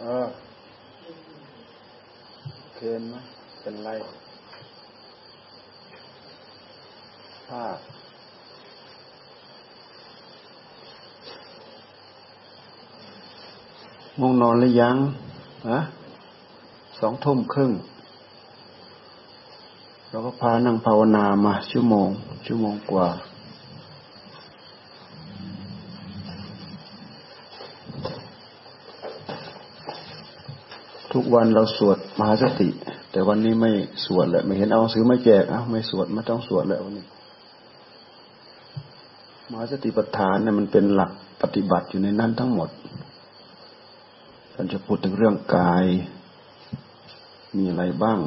เออเคนไหมเป็นไรผ้าง่วงนอนหรือยังอะสองทุ่มครึ่ง เราก็พานั่งภาวนามาชั่วโมง ชั่วโมงกว่า ทุกวันเราสวดมหาสติ แต่วันนี้ไม่สวดเลยไม่เห็นเอาซื้อไม่แจกอะไม่สวดไม่ต้องสวดเลยวันนี้มหาสติปัฏฐานเนี่ยมันเป็นหลักปฏิบัติอยู่ในนั้นทั้งหมดท่านจะพูดถึงเรื่องกาย มีอะไรบ้าง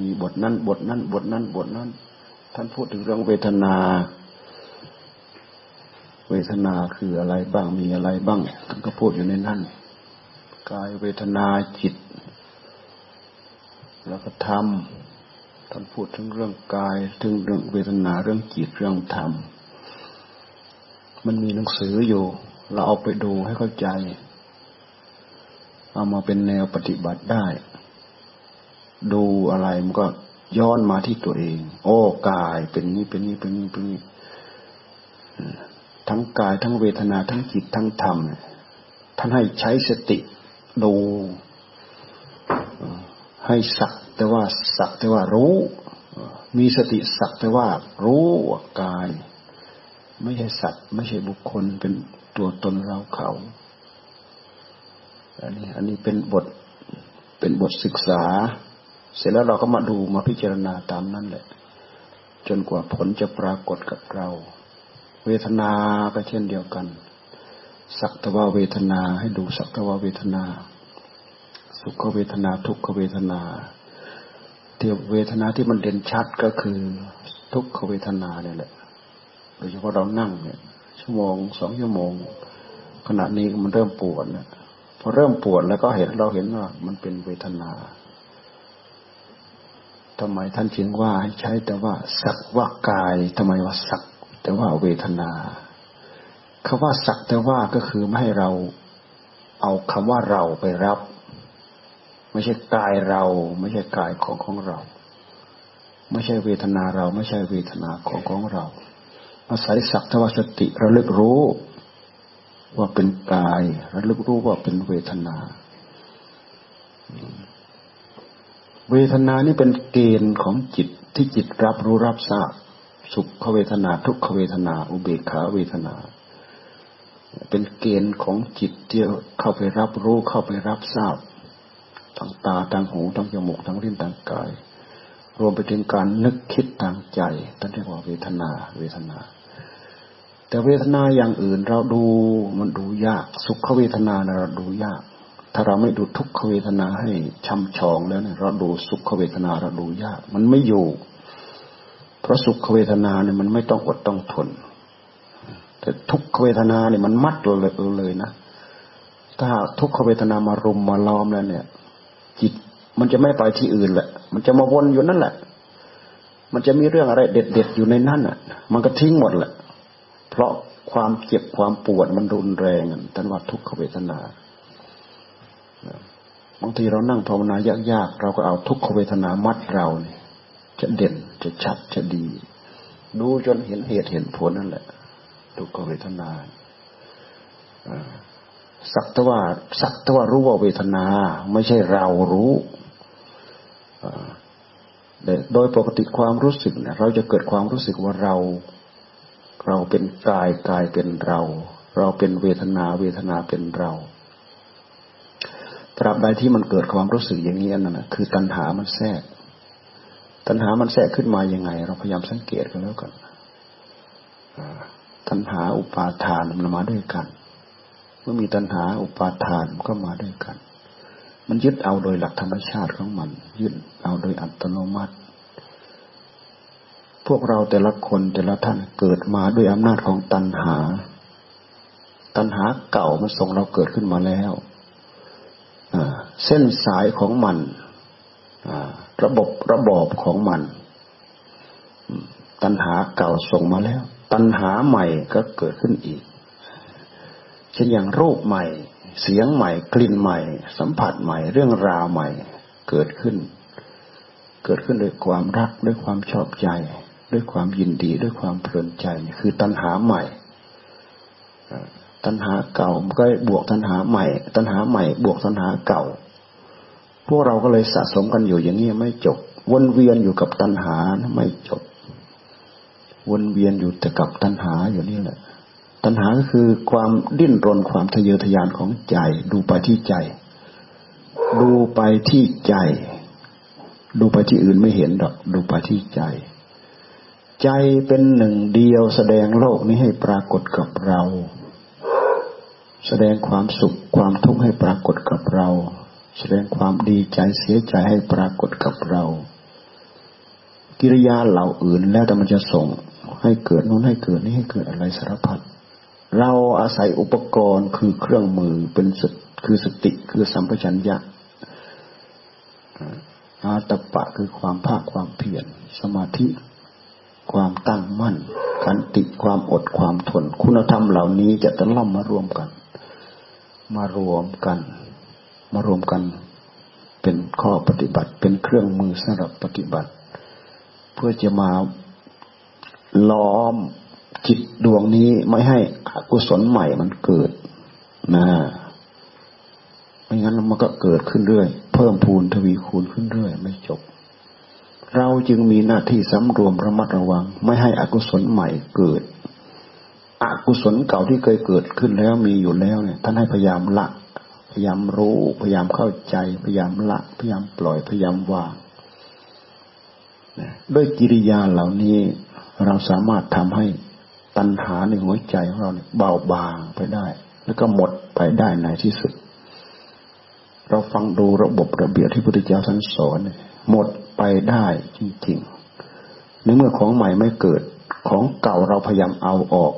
มีบทนั้นบทนั้นบทนั้นบทนั้น ท่านพูดถึงเรื่องเวทนา เวทนาคืออะไรบ้างมีอะไรบ้างท่านก็พูดอยู่ในนั้น กายเวทนาจิต แล้วก็ธรรมท่านพูดถึงเรื่องกายถึงเรื่องเวทนาเรื่องจิตเรื่องธรรมมันมีหนังสืออยู่ เราเอาไปดูให้เข้าใจ เอามาเป็นแนวปฏิบัติได้ ดูอะไรมันก็ย้อนมาที่ตัวเอง โอ้กายเป็นนี้เป็นนี้เป็นนี้เป็นนี้ทั้งกายทั้งเวทนาทั้งจิตทั้งธรรมท่านให้ใช้สติ ดู ให้สักแต่ว่าสักแต่ว่ารู้ มีสติสักแต่ว่ารู้กาย ไม่ใช่สัตว์ ไม่ใช่บุคคลเป็นตัวตนเราเขา อันนี้ อันนี้เป็นบทเป็นบทศึกษา เสร็จแล้วเราก็มาดูมาพิจารณาตามนั้นแหละ จนกว่าผลจะปรากฏกับเรา เวทนาก็เช่นเดียวกัน สักตว่าเวทนาให้ดูสักตว่าเวทนา สุขเวทนาทุกขเวทนาเทียบเวทนาที่มันเด่นชัดก็คือทุกขเวทนาเนี่ยแหละโดยเฉพาะเรานั่งเนี่ย ชั่วโมงสองชั่วโมง ขณะนี้มันเริ่มปวดเนี่ยพอเริ่มปวดแล้วก็เห็นเราเห็นว่ามันเป็นเวทนาทำไมท่านจึงว่าให้ใช้แต่ว่าสักว่ากายทำไมว่าสัก แต่ว่าเวทนา คาว่าสักแต่ว่าก็คือไม่ให้เราเอาคำว่าเราไปรับ ไม่ใช่กายเรา ไม่ใช่กายของของเรา ไม่ใช่เวทนาเรา ไม่ใช่เวทนาของของเราอาศัยสักแต่ว่าสติระลึกรู้ ว่าเป็นกายระลึกรู้ว่าเป็นเวทนา เวทนานี่เป็นเกณฑ์ของจิตที่จิตรับรู้รับทราบ สุขเวทนาทุกขเวทนา อุเบกขาเวทนา เป็นเกณฑ์ของจิตที่เข้าไปรับรู้เข้าไปรับทราบทางตาทางหูทางจมูกทางลิ้นทางกาย รวมไปถึงการนึกคิดทางใจท่านเรียกว่าเวทนา เวทนา แต่เวทนาอย่างอื่นเราดูมันดูยาก สุขเวทนาเราดูยาก ถ้าเราไม่ดูทุกขเวทนาให้ช่ำชองแล้วเนี่ยเราดูสุขเวทนาเราดูยาก มันไม่อยู่ เพราะสุขเวทนาเนี่ยมันไม่ต้องอดต้องทน แต่ทุกขเวทนาเนี่ยมันมัดเลยเลยนะถ้าทุกขเวทนามารุมมาล้อมแล้วเนี่ย จิตมันจะไม่ไปที่อื่นแหละ มันจะมาวนอยู่นั่นแหละ มันจะมีเรื่องอะไรเด็ดๆอยู่ในนั้นอะ มันก็ทิ้งหมดแหละ เพราะความเจ็บความปวดมันรุนแรงท่านว่าทุกขเวทนาบางทีเรานั่งภาวนายากๆเราก็เอาทุกขเวทนามัดเราเนี่ยจะเด่นจะชัดจะดี ดูจนเห็นเหตุเห็นผลนั่นแหละ ทุกขเวทนาสักแต่ว่าสักแต่ว่ารู้ว่าเวทนา ไม่ใช่เรารู้โดยปกติความรู้สึกเนี่ยเราจะเกิดความรู้สึกว่าเรา เราเป็นกายกายเป็นเรา เราเป็นเวทนาเวทนาเป็นเราตราบใดที่มันเกิดความรู้สึกอย่างนี้นั่นแหะคือตัณหามันแทรก ตัณหามันแทรกขึ้นมายังไง เราพยายามสังเกตกันแล้วกัน ตัณหาอุปาทานมันมาด้วยกัน เมื่อมีตัณหาอุปาทานมันก็มาด้วยกัน มันยึดเอาโดยหลักธรรมชาติของมัน ยึดเอาโดยอัตโนมัติ พวกเราแต่ละคนแต่ละท่านเกิดมาด้วยอำนาจของตัณหา ตัณหาเก่ามันส่งเราเกิดขึ้นมาแล้วเส้นสายของมันระบบระบอบของมัน ตัณหาเก่าส่งมาแล้ว ตัณหาใหม่ก็เกิดขึ้นอีก เช่นอย่างรูปใหม่ เสียงใหม่ กลิ่นใหม่ สัมผัสใหม่ เรื่องราวใหม่ เกิดขึ้น เกิดขึ้นด้วยความรักด้วยความชอบใจ ด้วยความยินดีด้วยความเพลินใจ คือตัณหาใหม่ ตัณหาเก่ามันก็บวกตัณหาใหม่ ตัณหาใหม่ บวกตัณหาเก่า พวกเราก็เลยสะสมกันอยู่อย่างนี้ไม่จบ วนเวียนอยู่กับตัณหาไม่จบ วนเวียนอยู่แต่กับตัณหาอยู่นี่แหละ ตัณหาก็คือความดิ้นรนความทะเยอทะยานของใจ ดูไปที่ใจ ดูไปที่ใจ ดูไปที่อื่นไม่เห็นดอก ดูไปที่ใจ ใจเป็นหนึ่งเดียวแสดงโลกนี้ให้ปรากฏกับเรา แสดงความสุขความทุกข์ให้ปรากฏกับเรา แสดงความดีใจเสียใจให้ปรากฏกับเรา กิริยาเหล่าอื่นแล้วแต่มันจะส่ง ให้เกิดนู้นให้เกิดนี้ให้เกิดอะไรสารพัดเราอาศัยอุปกรณ์คือเครื่องมือเป็นสติคือสติคือสัมปชัญญะอาตปะคือความภาคความเพียรสมาธิ ความตั้งมั่นขันติความอดความทน คุณธรรมเหล่านี้จะต้องล่อมมารวมกัน มารวมกัน มารวมกัน เป็นข้อปฏิบัติเป็นเครื่องมือสำหรับปฏิบัติ เพื่อจะมา ล้อมจิตดวงนี้ไม่ให้อกุศลใหม่มันเกิดนะไม่งั้นมันก็เกิดขึ้นเรื่อย เพิ่มพูนทวีคูณขึ้นเรื่อย ไม่จบ เราจึงมีหน้าที่สำรวมระมัดระวัง ไม่ให้อกุศลใหม่เกิด อกุศลเก่าที่เคยเกิดขึ้นแล้วมีอยู่แล้วเนี่ย ท่านให้พยายามละพยายามรู้พยายามเข้าใจ พยายามละพยายามปล่อยพยายามวางด้วยกิริยาเหล่านี้ เราสามารถทำให้ตัณหาในหัวใจของเราเนี่ยเบาบางไปได้ แล้วก็หมดไปได้ในที่สุด เราฟังดูระบบระเบียบที่พระพุทธเจ้าท่านสอนหมดไปได้จริงๆในเมื่อของใหม่ไม่เกิด ของเก่าเราพยายามเอาออก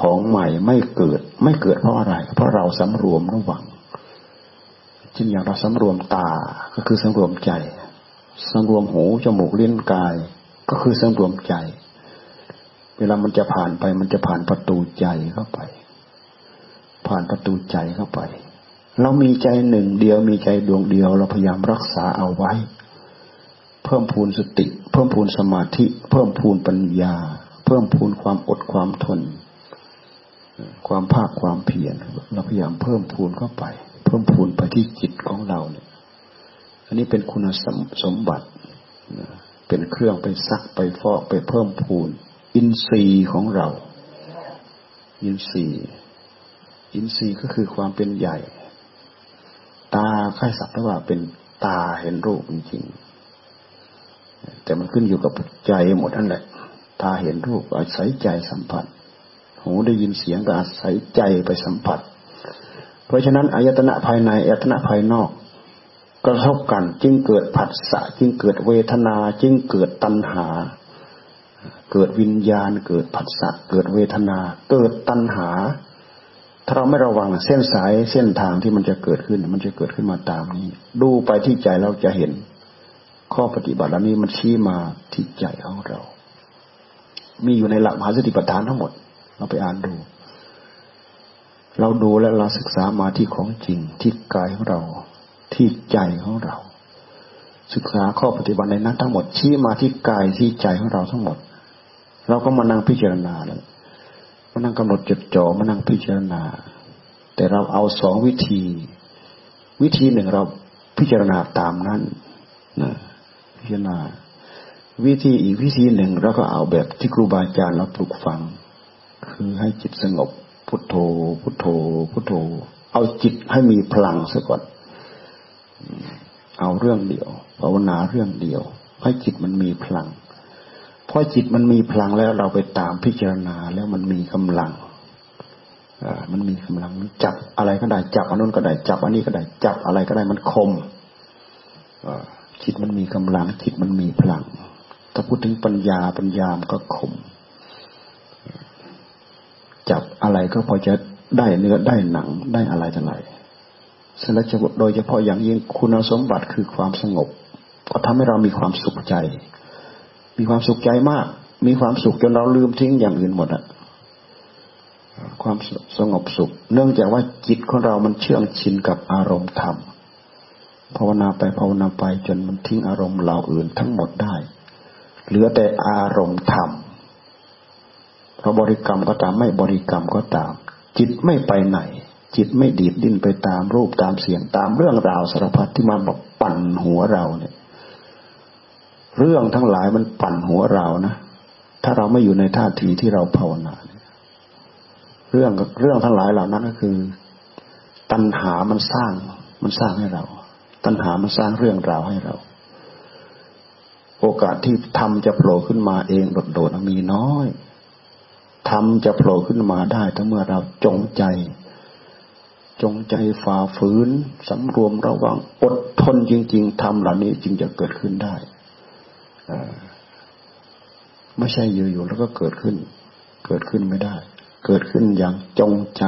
ของใหม่ไม่เกิด ไม่เกิดเพราะอะไร เพราะเราสำรวมระวังเช่นอย่างเราสำรวมตาก็คือสำรวมใจสำรวมหูจมูกเลี้ยงกาย ก็คือสำรวมใจ เวลามันจะผ่านไป มันจะผ่านประตูใจเข้าไป ผ่านประตูใจเข้าไป เรามีใจหนึ่งเดียวมีใจดวงเดียว เราพยายามรักษาเอาไว้ เพิ่มพูนสติ เพิ่มพูนสมาธิ เพิ่มพูนปัญญา เพิ่มพูนความอดความทน ความภาคความเพียรเราพยายามเพิ่มพูนเข้าไป เพิ่มพูนไปที่จิตของเราเนี่ยอันนี้เป็นคุณสมสมบัติ เป็นเครื่องไปซักไปฟอกไปเพิ่มพูน อินทรีย์ของเรา อินทรีย์อินทรีย์ก็คือความเป็นใหญ่ ตาค่ายสักว่าเป็นตาเห็นรูปจริงๆแต่มันขึ้นอยู่กับใจหมดนั่นแหละ ตาเห็นรูปอาศัยใจสัมผัส หูได้ยินเสียงก็อาศัยใจไปสัมผัส เพราะฉะนั้นอายตนะภายในอายตนะภายนอก กระทบกัน จึงเกิดผัสสะจึงเกิดเวทนา จึงเกิดตัณหา เกิดวิญญาณ เกิดผัสสะเกิดเวทนา เกิดตัณหา ถ้าเราไม่ระวังเส้นสายเส้นทางที่มันจะเกิดขึ้น มันจะเกิดขึ้นมาตามนี้ ดูไปที่ใจเราจะเห็น ข้อปฏิบัติเหล่านี้มันชี้มาที่ใจของเรา มีอยู่ในหลักมหาสติปัฏฐานทั้งหมด เราไปอ่านดูเราดูและเราศึกษามาที่ของจริงที่กายของเรา ที่ใจของเรา ศึกษาข้อปฏิบัติในนั้นทั้งหมดชี้มาที่กายที่ใจของเราทั้งหมด เราก็มานั่งพิจารณาแล้วมานั่งกำหนดจดจ่อมานั่งพิจารณา แต่เราเอาสองวิธี วิธีหนึ่งเราพิจารณาตามนั้นนะพิจารณา วิธีอีกวิธีหนึ่งเราก็เอาแบบที่ครูบาอาจารย์เราปลุกฝัง คือให้จิตสงบพุทโธ พุทโธ พุทโธ เอาจิตให้มีพลังซะก่อน เอาเรื่องเดียวภาวนาเรื่องเดียวให้จิตมันมีพลังพอจิตมันมีพลังแล้วเราไปตามพิจารณาแล้วมันมีกำลังอมันมีกำลังจับอะไรก็ได้จับอันนู้นก็ได้จับอันนี้ก็ได้จับอะไรก็ได้มันคมจิตมันมีกำลัง จิตมันมีพลัง ถ้าพูดถึงปัญญาปัญญามก็คม จับอะไรก็พอจะได้เนื้อได้หนังได้อะไรทั้งห ลายสารจะโดยเฉพาะอย่างยิ่งคุณสมบัติคือความสงบ ก็ทำให้เรามีความสุขใจ มีความสุขใจมาก มีความสุขจนเราลืมทิ้งอย่างอื่นหมดอะความสงบสุข เนื่องจากว่าจิตของเรามันเชื่องชินกับอารมณ์ธรรมภาวนาไปภาวนาไปจนมันทิ้งอารมณ์เหล่าอื่นทั้งหมดได้ เหลือแต่อารมณ์ธรรมเพราบริกรรมก็ตามไม่บริกรรมก็ตาม จิตไม่ไปไหน จิตไม่ดีดดิ้นไปตามรูปตามเสียงตามเรื่องราวสารพัดที่มาบอกปั่นหัวเราเนี่ย เรื่องทั้งหลายมันปั่นหัวเรานะถ้าเราไม่อยู่ในท่าทีที่เราภาวนาเรื่องเรื่องทั้งหลายเหล่านั้นก็คือ ตัณหามันสร้าง มันสร้างให้เรา ตัณหามันสร้างเรื่องราวให้เรา โอกาสที่ทำจะโผล่ขึ้นมาเองโดดๆมีน้อยทำจะโผล่ขึ้นมาได้ถ้าเมื่อเราจงใจ จงใจฝ่าฝืนสำรวมระวังอดทนจริง ๆทำเหล่านี้จึงจะเกิดขึ้นได้ไม่ใช่อยู่ๆแล้วก็เกิดขึ้น เกิดขึ้นไม่ได้ เกิดขึ้นอย่างจงใจ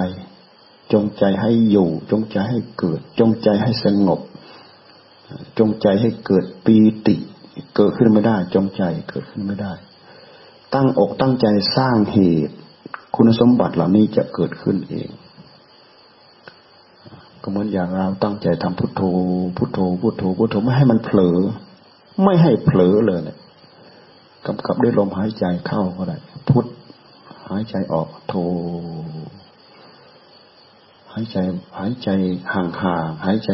จงใจให้อยู่ จงใจให้เกิด จงใจให้สงบ จงใจให้เกิดปีติ เกิดขึ้นไม่ได้ จงใจเกิดขึ้นไม่ได้ ตั้งอกตั้งใจสร้างเหตุ คุณสมบัติเหล่านี้จะเกิดขึ้นเอง ก็เหมือนอย่างเราตั้งใจทำพุทโธ พุทโธ พุทโธ พุทโธไม่ให้มันเผลอ ไม่ให้เผลอเลยเนี่ยกำกับด้วยลมหายใจเข้าก็ได้ พุทหายใจออกโทหายใจหายใจห่างๆหายใจ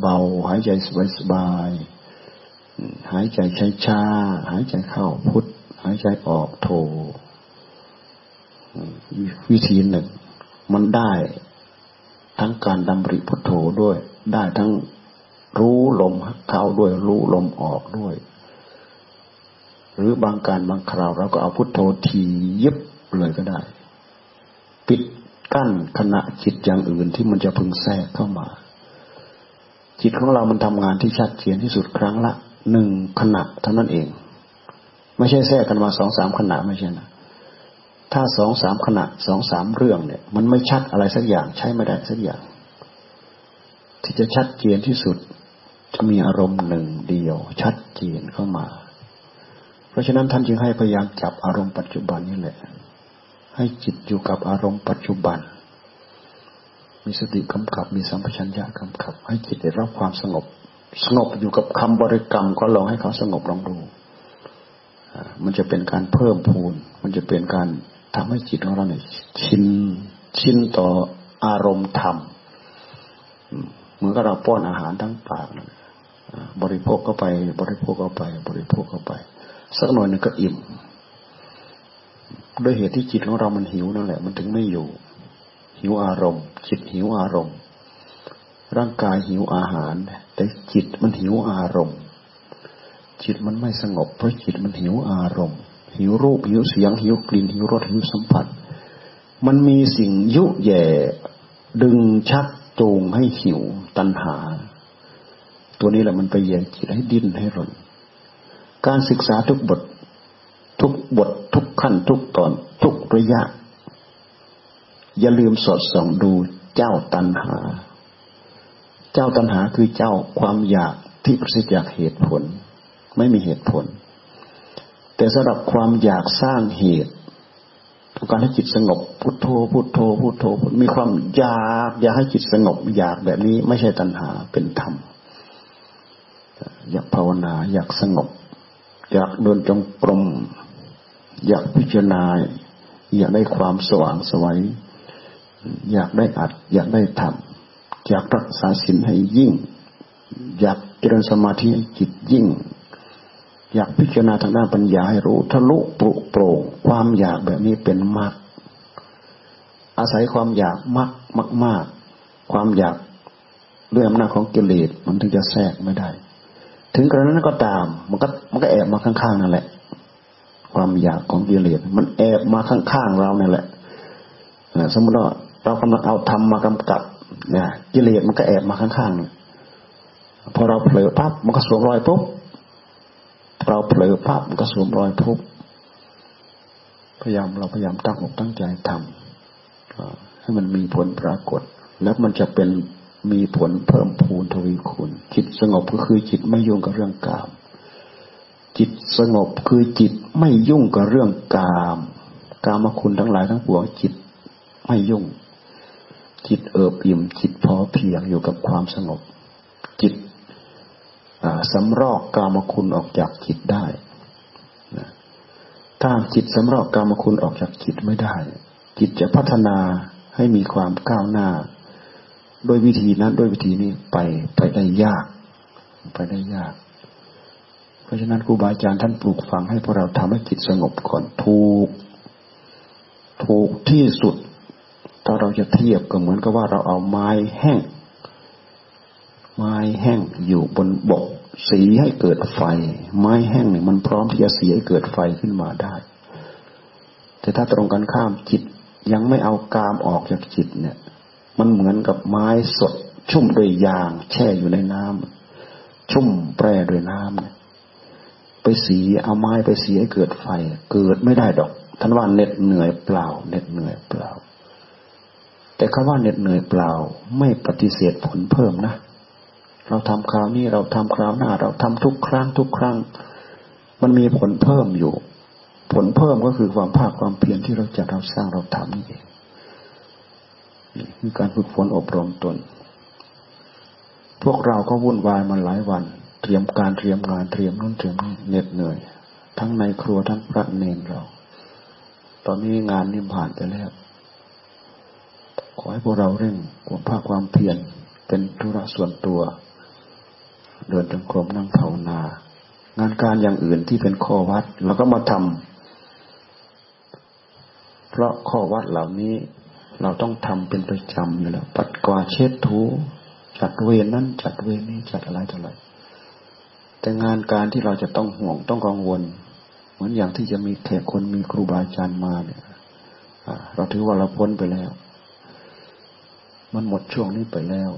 เบาๆหายใจสบายๆหายใจช้าๆหายใจเข้าพุทหายใจออกโทวิธีหนึ่งมันได้ ทั้งการดำริพุทโธด้วย ได้ทั้งรู้ลมเข้าด้วย รู้ลมออกด้วย หรือบางการบางคราวเราก็เอาพุทโธทียิบเลยก็ได้ ปิดกั้นขณะจิตอย่างอื่นที่มันจะพึงแทรกเข้ามา จิตของเรามันทำงานที่ชัดเจนที่สุดครั้งละหนึ่งขณะเท่านั้นเอง ไม่ใช่แทรกกันมาสองสามขณะไม่ใช่นะ ถ้าสองสามขณะสองสามเรื่องเนี่ย มันไม่ชัดอะไรสักอย่างใช้ไม่ได้สักอย่าง ที่จะชัดเจนที่สุดจะมีอารมณ์หนึ่งเดียว ชัดเจนเข้ามา เพราะฉะนั้นท่านจึงให้พยายามจับอารมณ์ปัจจุบันนี่แหละ ให้จิตอยู่กับอารมณ์ปัจจุบัน มีสติกำกับมีสัมปชัญญะกำกับ ให้จิตได้รับความสงบ สงบอยู่กับคำบริกรรมก็ลองให้เขาสงบลองดูมันจะเป็นการเพิ่มพูน มันจะเป็นการ ทำให้จิตของเราเนี่ยชินชินต่ออารมณ์ธรรมเหมือนกับเราป้อนอาหารทั้งปากบริโภคเข้าไป บริโภคเข้าไป บริโภคเข้าไป สักหน่อยนึงก็อิ่มด้วยเหตุที่จิตของเรามันหิวนั่นแหละ มันถึงไม่อยู่ หิวอารมณ์ จิตหิวอารมณ์ ร่างกายหิวอาหาร แต่จิตมันหิวอารมณ์ จิตมันไม่สงบเพราะจิตมันหิวอารมณ์ หิวรูปหิวเสียง หิวกลิ่นหิวรสหิวสัมผัส มันมีสิ่งยุแย่ดึงชักจูงให้หิวตัณหา ตัวนี้แหละมันไปแย่งจิตให้ดิ้นให้รนการศึกษาทุกบท ทุกบททุกขั้นทุกตอนทุกระยะ อย่าลืมสอดส่องดูเจ้าตันหา เจ้าตันหาคือเจ้าความอยากที่ประสิทธิ์จากเหตุผล ไม่มีเหตุผล แต่สำหรับความอยากสร้างเหตุต้องการให้จิตสงบ พุทโธ พุทโธ พุทโธมีความอยากอยากให้จิตสงบ อยากแบบนี้ไม่ใช่ตัณหาเป็นธรรม อยากภาวนา อยากสงบ อยากเดินจงกรมอยากพิจารณา อยากได้ความสว่างสวัยอยากได้อัด อยากได้ทำอยากรักษาศีลให้ยิ่ง อยากเจริญสมาธิให้จิตยิ่ง อยากพิจารณาทางด้านปัญญาให้รู้ทะลุปรุโปร่งความอยากแบบนี้เป็นมากอาศัยความอยากมากมากมากความอยากด้วยอำนาจของกิเลสมันถึงจะแทรกไม่ได้ ถึงกระนั้นก็ตาม มันก็มันก็แอบมาข้างๆนั่นแหละ ความอยากของกิเลสมันแอบมาข้างๆเราเนี่ยแหละสมมติว่าเรากำลังเอาธรรมมากำกับเนี่ยกิเลสมันก็แอบมาข้างๆพอเราเผลอปั๊บมันก็สวมรอยปุ๊บ เราเผลอปั๊บมันก็สวมรอยปุ๊บพยายามเราพยายามตั้งอกตั้งใจทำให้มันมีผลปรากฏ แล้วมันจะเป็นมีผลเพิ่มพูนทวีคูณจิตสงบก็คือจิตไม่ยุ่งกับเรื่องกาม จิตสงบคือจิตไม่ยุ่งกับเรื่องกาม กามคุณทั้งหลายทั้งปวงจิตไม่ยุ่ง จิตเอิบอิ่ม จิตพอเพียงอยู่กับความสงบ จิต สำรอกกามคุณออกจากจิตได้ถ้าจิตสำรอกกามคุณออกจากจิตไม่ได้ จิตจะพัฒนาให้มีความก้าวหน้า โดยวิธีนั้นโดยวิธีนี้ไปไปได้ยาก ไปได้ยาก เพราะฉะนั้นครูบาอาจารย์ท่านปลูกฝังให้พวกเราทำให้จิตสงบก่อนถูก ถูกที่สุด ถ้าเราจะเทียบก็เหมือนกับว่าเราเอาไม้แห้ง ไม้แห้งอยู่บนบก สีให้เกิดไฟ ไม้แห้งเนี่ยมันพร้อมที่จะสีให้เกิดไฟขึ้นมาได้ แต่ถ้าตรงกันข้ามจิตยังไม่เอากามออกจากจิตเนี่ย มันเหมือนกับไม้สด ชุ่มด้วยยางแช่อยู่ในน้ำชุ่มแปรด้วยน้ำเนี่ยไปสีเอาไม้ไปสีให้เกิดไฟ เกิดไม่ได้ดอกท่านว่าเหน็ดเหนื่อยเปล่าเหน็ดเหนื่อยเปล่า แต่คำว่าเหน็ดเหนื่อยเปล่า ไม่ปฏิเสธผลเพิ่มนะ เราทำคราวนี้เราทำคราวหน้า เราทำทุกครั้งทุกครั้ง มันมีผลเพิ่มอยู่ ผลเพิ่มก็คือความภาคความเพียรที่เราจะเราสร้างเราทำนี่เองคือการฝึกฝนอบรมตน พวกเราก็วุ่นวายมาหลายวัน เตรียมการเตรียมงานเตรียมนู่นเตรียมนี่เหน็ดเหนื่อย ทั้งในครัวทั้งพระเนรเรา ตอนนี้งานนี่ผ่านไปแล้ว ขอให้พวกเราเร่งความภาคความเพียรเป็นธุระส่วนตัว เดินจงกรมนั่งภาวนางานการอย่างอื่นที่เป็นข้อวัดเราก็มาทำเพราะข้อวัดเหล่านี้ เราต้องทำเป็นประจำอยู่แล้วปัดกวาดเช็ดถูจัดเวรนั้นจัดเวรนี้จัดอะไรต่ออะไรแต่งานการที่เราจะต้องห่วงต้องกังวล เหมือนอย่างที่จะมีแขกคนมีครูบาอาจารย์มาเนี่ยเราถือว่าเราพ้นไปแล้ว มันหมดช่วงนี้ไปแล้ว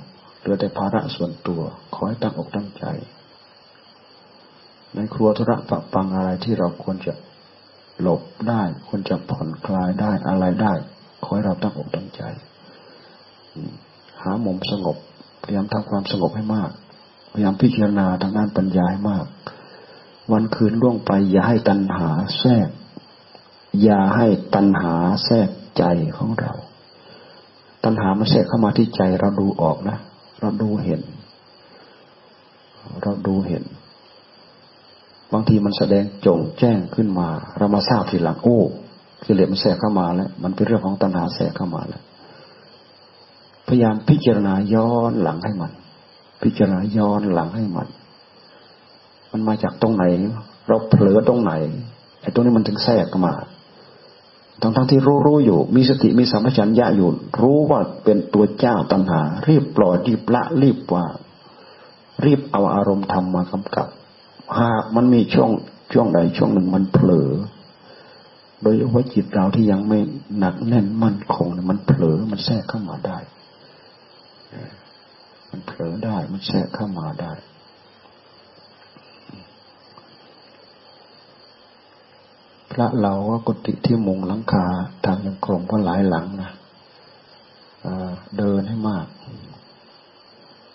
เหลือแต่ภาระส่วนตัว ขอให้ตั้งอกตั้งใจ ในครัวธุระปะปังอะไรที่เราควรจะหลบได้ควรจะผ่อนคลายได้อะไรได้ ขอให้เราตั้งอกตั้งใจ หามุมสงบ พยายามทำความสงบให้มาก พยายามพิจารณาทางด้านปัญญาให้มาก วันคืนล่วงไป อย่าให้ตัณหาแทรก อย่าให้ตัณหาแทรกใจของเรา ตัณหามาแทรกเข้ามาที่ใจเราดูออกนะ เราดูเห็น เราดูเห็น บางทีมันแสดงจงแจ้งขึ้นมา เรามาทราบทีหลังโอ้กิเลสมันแทรกเข้ามาแล้ว มันเป็นเรื่องของตัณหาแทรกเข้ามาแล้ว พยายามพิจารณาย้อนหลังให้มัน พิจารณาย้อนหลังให้มัน มันมาจากตรงไหน เราเผลอตรงไหนไอ้ตรงนี้มันถึงแทรกเข้ามา ทั้งทั้งที่รู้รู้อยู่ มีสติมีสัมปชัญญะอยู่ รู้ว่าเป็นตัวเจ้าตัณหา รีบปล่อยรีบละรีบว่า รีบเอาอารมณ์ธรรมมากำกับ หากมันมีช่วงช่วงใดช่วงหนึ่งมันเผลอ โดยเฉพาะจิตเราที่ยังไม่หนักแน่นมั่นคงมันเผลอมันแทรกเข้ามาได้ มันเผลอได้มันแทรกเข้ามาได้ พระเราว่ากุฏิที่มุงหลังคาทางยังกลมก็หลายหลังนะเดินให้มาก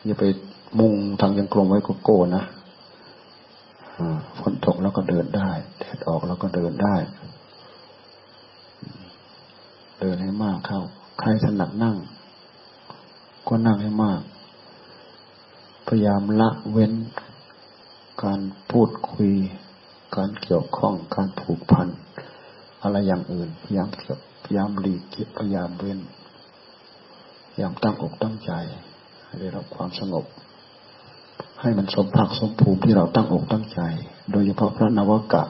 อย่าไปมุงทางยังกลมไว้ก็โก้นะฝนตกแล้วก็เดินได้แดดออกแล้วก็เดินได้ เดินให้มากเข้า ใครถนัดนั่ง ก็นั่งให้มาก พยายามละเว้นการพูดคุย การเกี่ยวข้องการผูกพันอะไรอย่างอื่นพยายามพยายามหลีกพยายามเว้นพยายามตั้งอกตั้งใจ ให้ได้รับความสงบ ให้มันสมภักสมภูมิที่เราตั้งอกตั้งใจ โดยเฉพาะพระนวกะ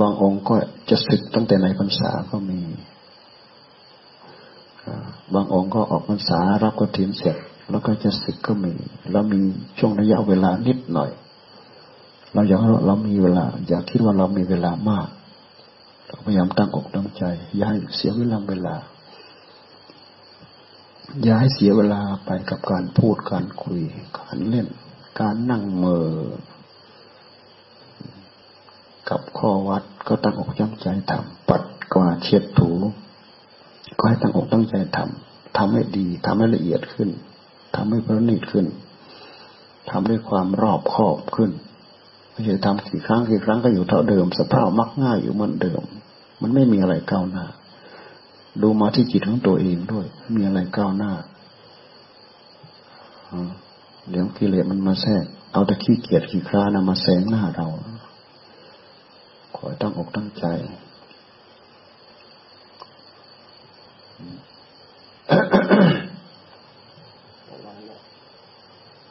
บางองค์ก็จะศึกตั้งแต่ในพรรษาก็มี บางองค์ก็ออกพรรษารับกฐินเสร็จ แล้วก็จะศึกก็มี แล้วมีช่วงระยะเวลานิดหน่อย เราอยากเรามีเวลา อยากคิดว่าเรามีเวลามาก เราพยายามตั้งอกตั้งใจ อย่าให้เสียเวลาเวลา อย่าให้เสียเวลาไปกับการพูดการคุย การเล่น การนั่งเมอกับข้อวัดก็ตั้งอกตั้งใจทำปัดกวาดเช็ดถู ก็ให้ตั้งอกตั้งใจทำทำให้ดีทำให้ละเอียดขึ้นทำให้ประณีตขึ้นทำด้วยความรอบคอบขึ้น ไม่ใช่ทำกี่ครั้งกี่ครั้งก็อยู่เท่าเดิม สภาพมักง่ายอยู่เหมือนเดิม มันไม่มีอะไรก้าวหน้า ดูมาที่จิตของตัวเองด้วย มีอะไรก้าวหน้าเดี๋ยวกิเลสมันมาแทรกเอาแต่ขี้เกียจขี้คร้านมาแสงหน้าเรา ขอตั้งอกตั้งใจ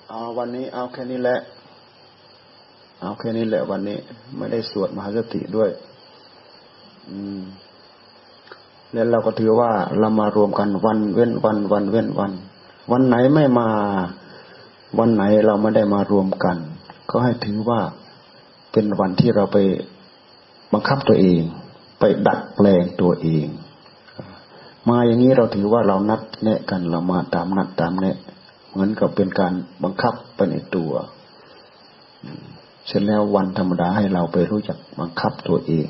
เอาวันนี้เอาแค่นี้แหละ เอาแค่นี้แหละวันนี้ ไม่ได้สวดมหาสติด้วย อืม แล้วเราก็ถือว่าเรามารวมกันวันเว้นวัน วันเว้นวัน วันไหนไม่มา วันไหนเราไม่ได้มารวมกัน ก็ให้ถือว่าเป็นวันที่เราไปบังคับตัวเอง ไปดัดแปลงตัวเอง มาอย่างนี้เราถือว่าเรานัดแนะกันเรามาตามนัดตามแนะเหมือนกับเป็นการบังคับไปในตัว เสร็จแล้ววันธรรมดาให้เราไปรู้จักบังคับตัวเอง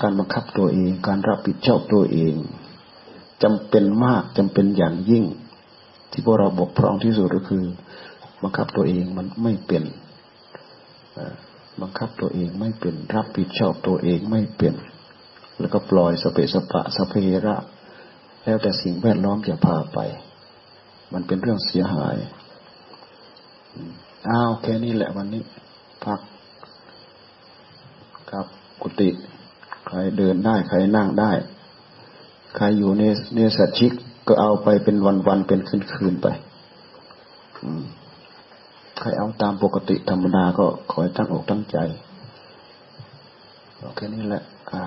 การบังคับตัวเอง การรับผิดชอบตัวเองจำเป็นมากจำเป็นอย่างยิ่ง ที่พวกเราบกพร่องที่สุดก็คือ บังคับตัวเองมันไม่เป็นบังคับตัวเองไม่เป็น รับผิดชอบตัวเองไม่เป็น แล้วก็ปล่อยสเปสปะสเพระ แล้วแต่สิ่งแวดล้อมจะพาไป มันเป็นเรื่องเสียหาย อ้าวแค่นี้แหละวันนี้ พักครับกุฏิใครเดินได้ ใครนั่งได้ ใครอยู่ในเนสัตชิก ก็เอาไปเป็นวันๆเป็นคืนๆไปใครเอาตามปกติธรรมดาก็ขอให้ตั้งอกตั้งใจ โอเคนี่แหละ อ่า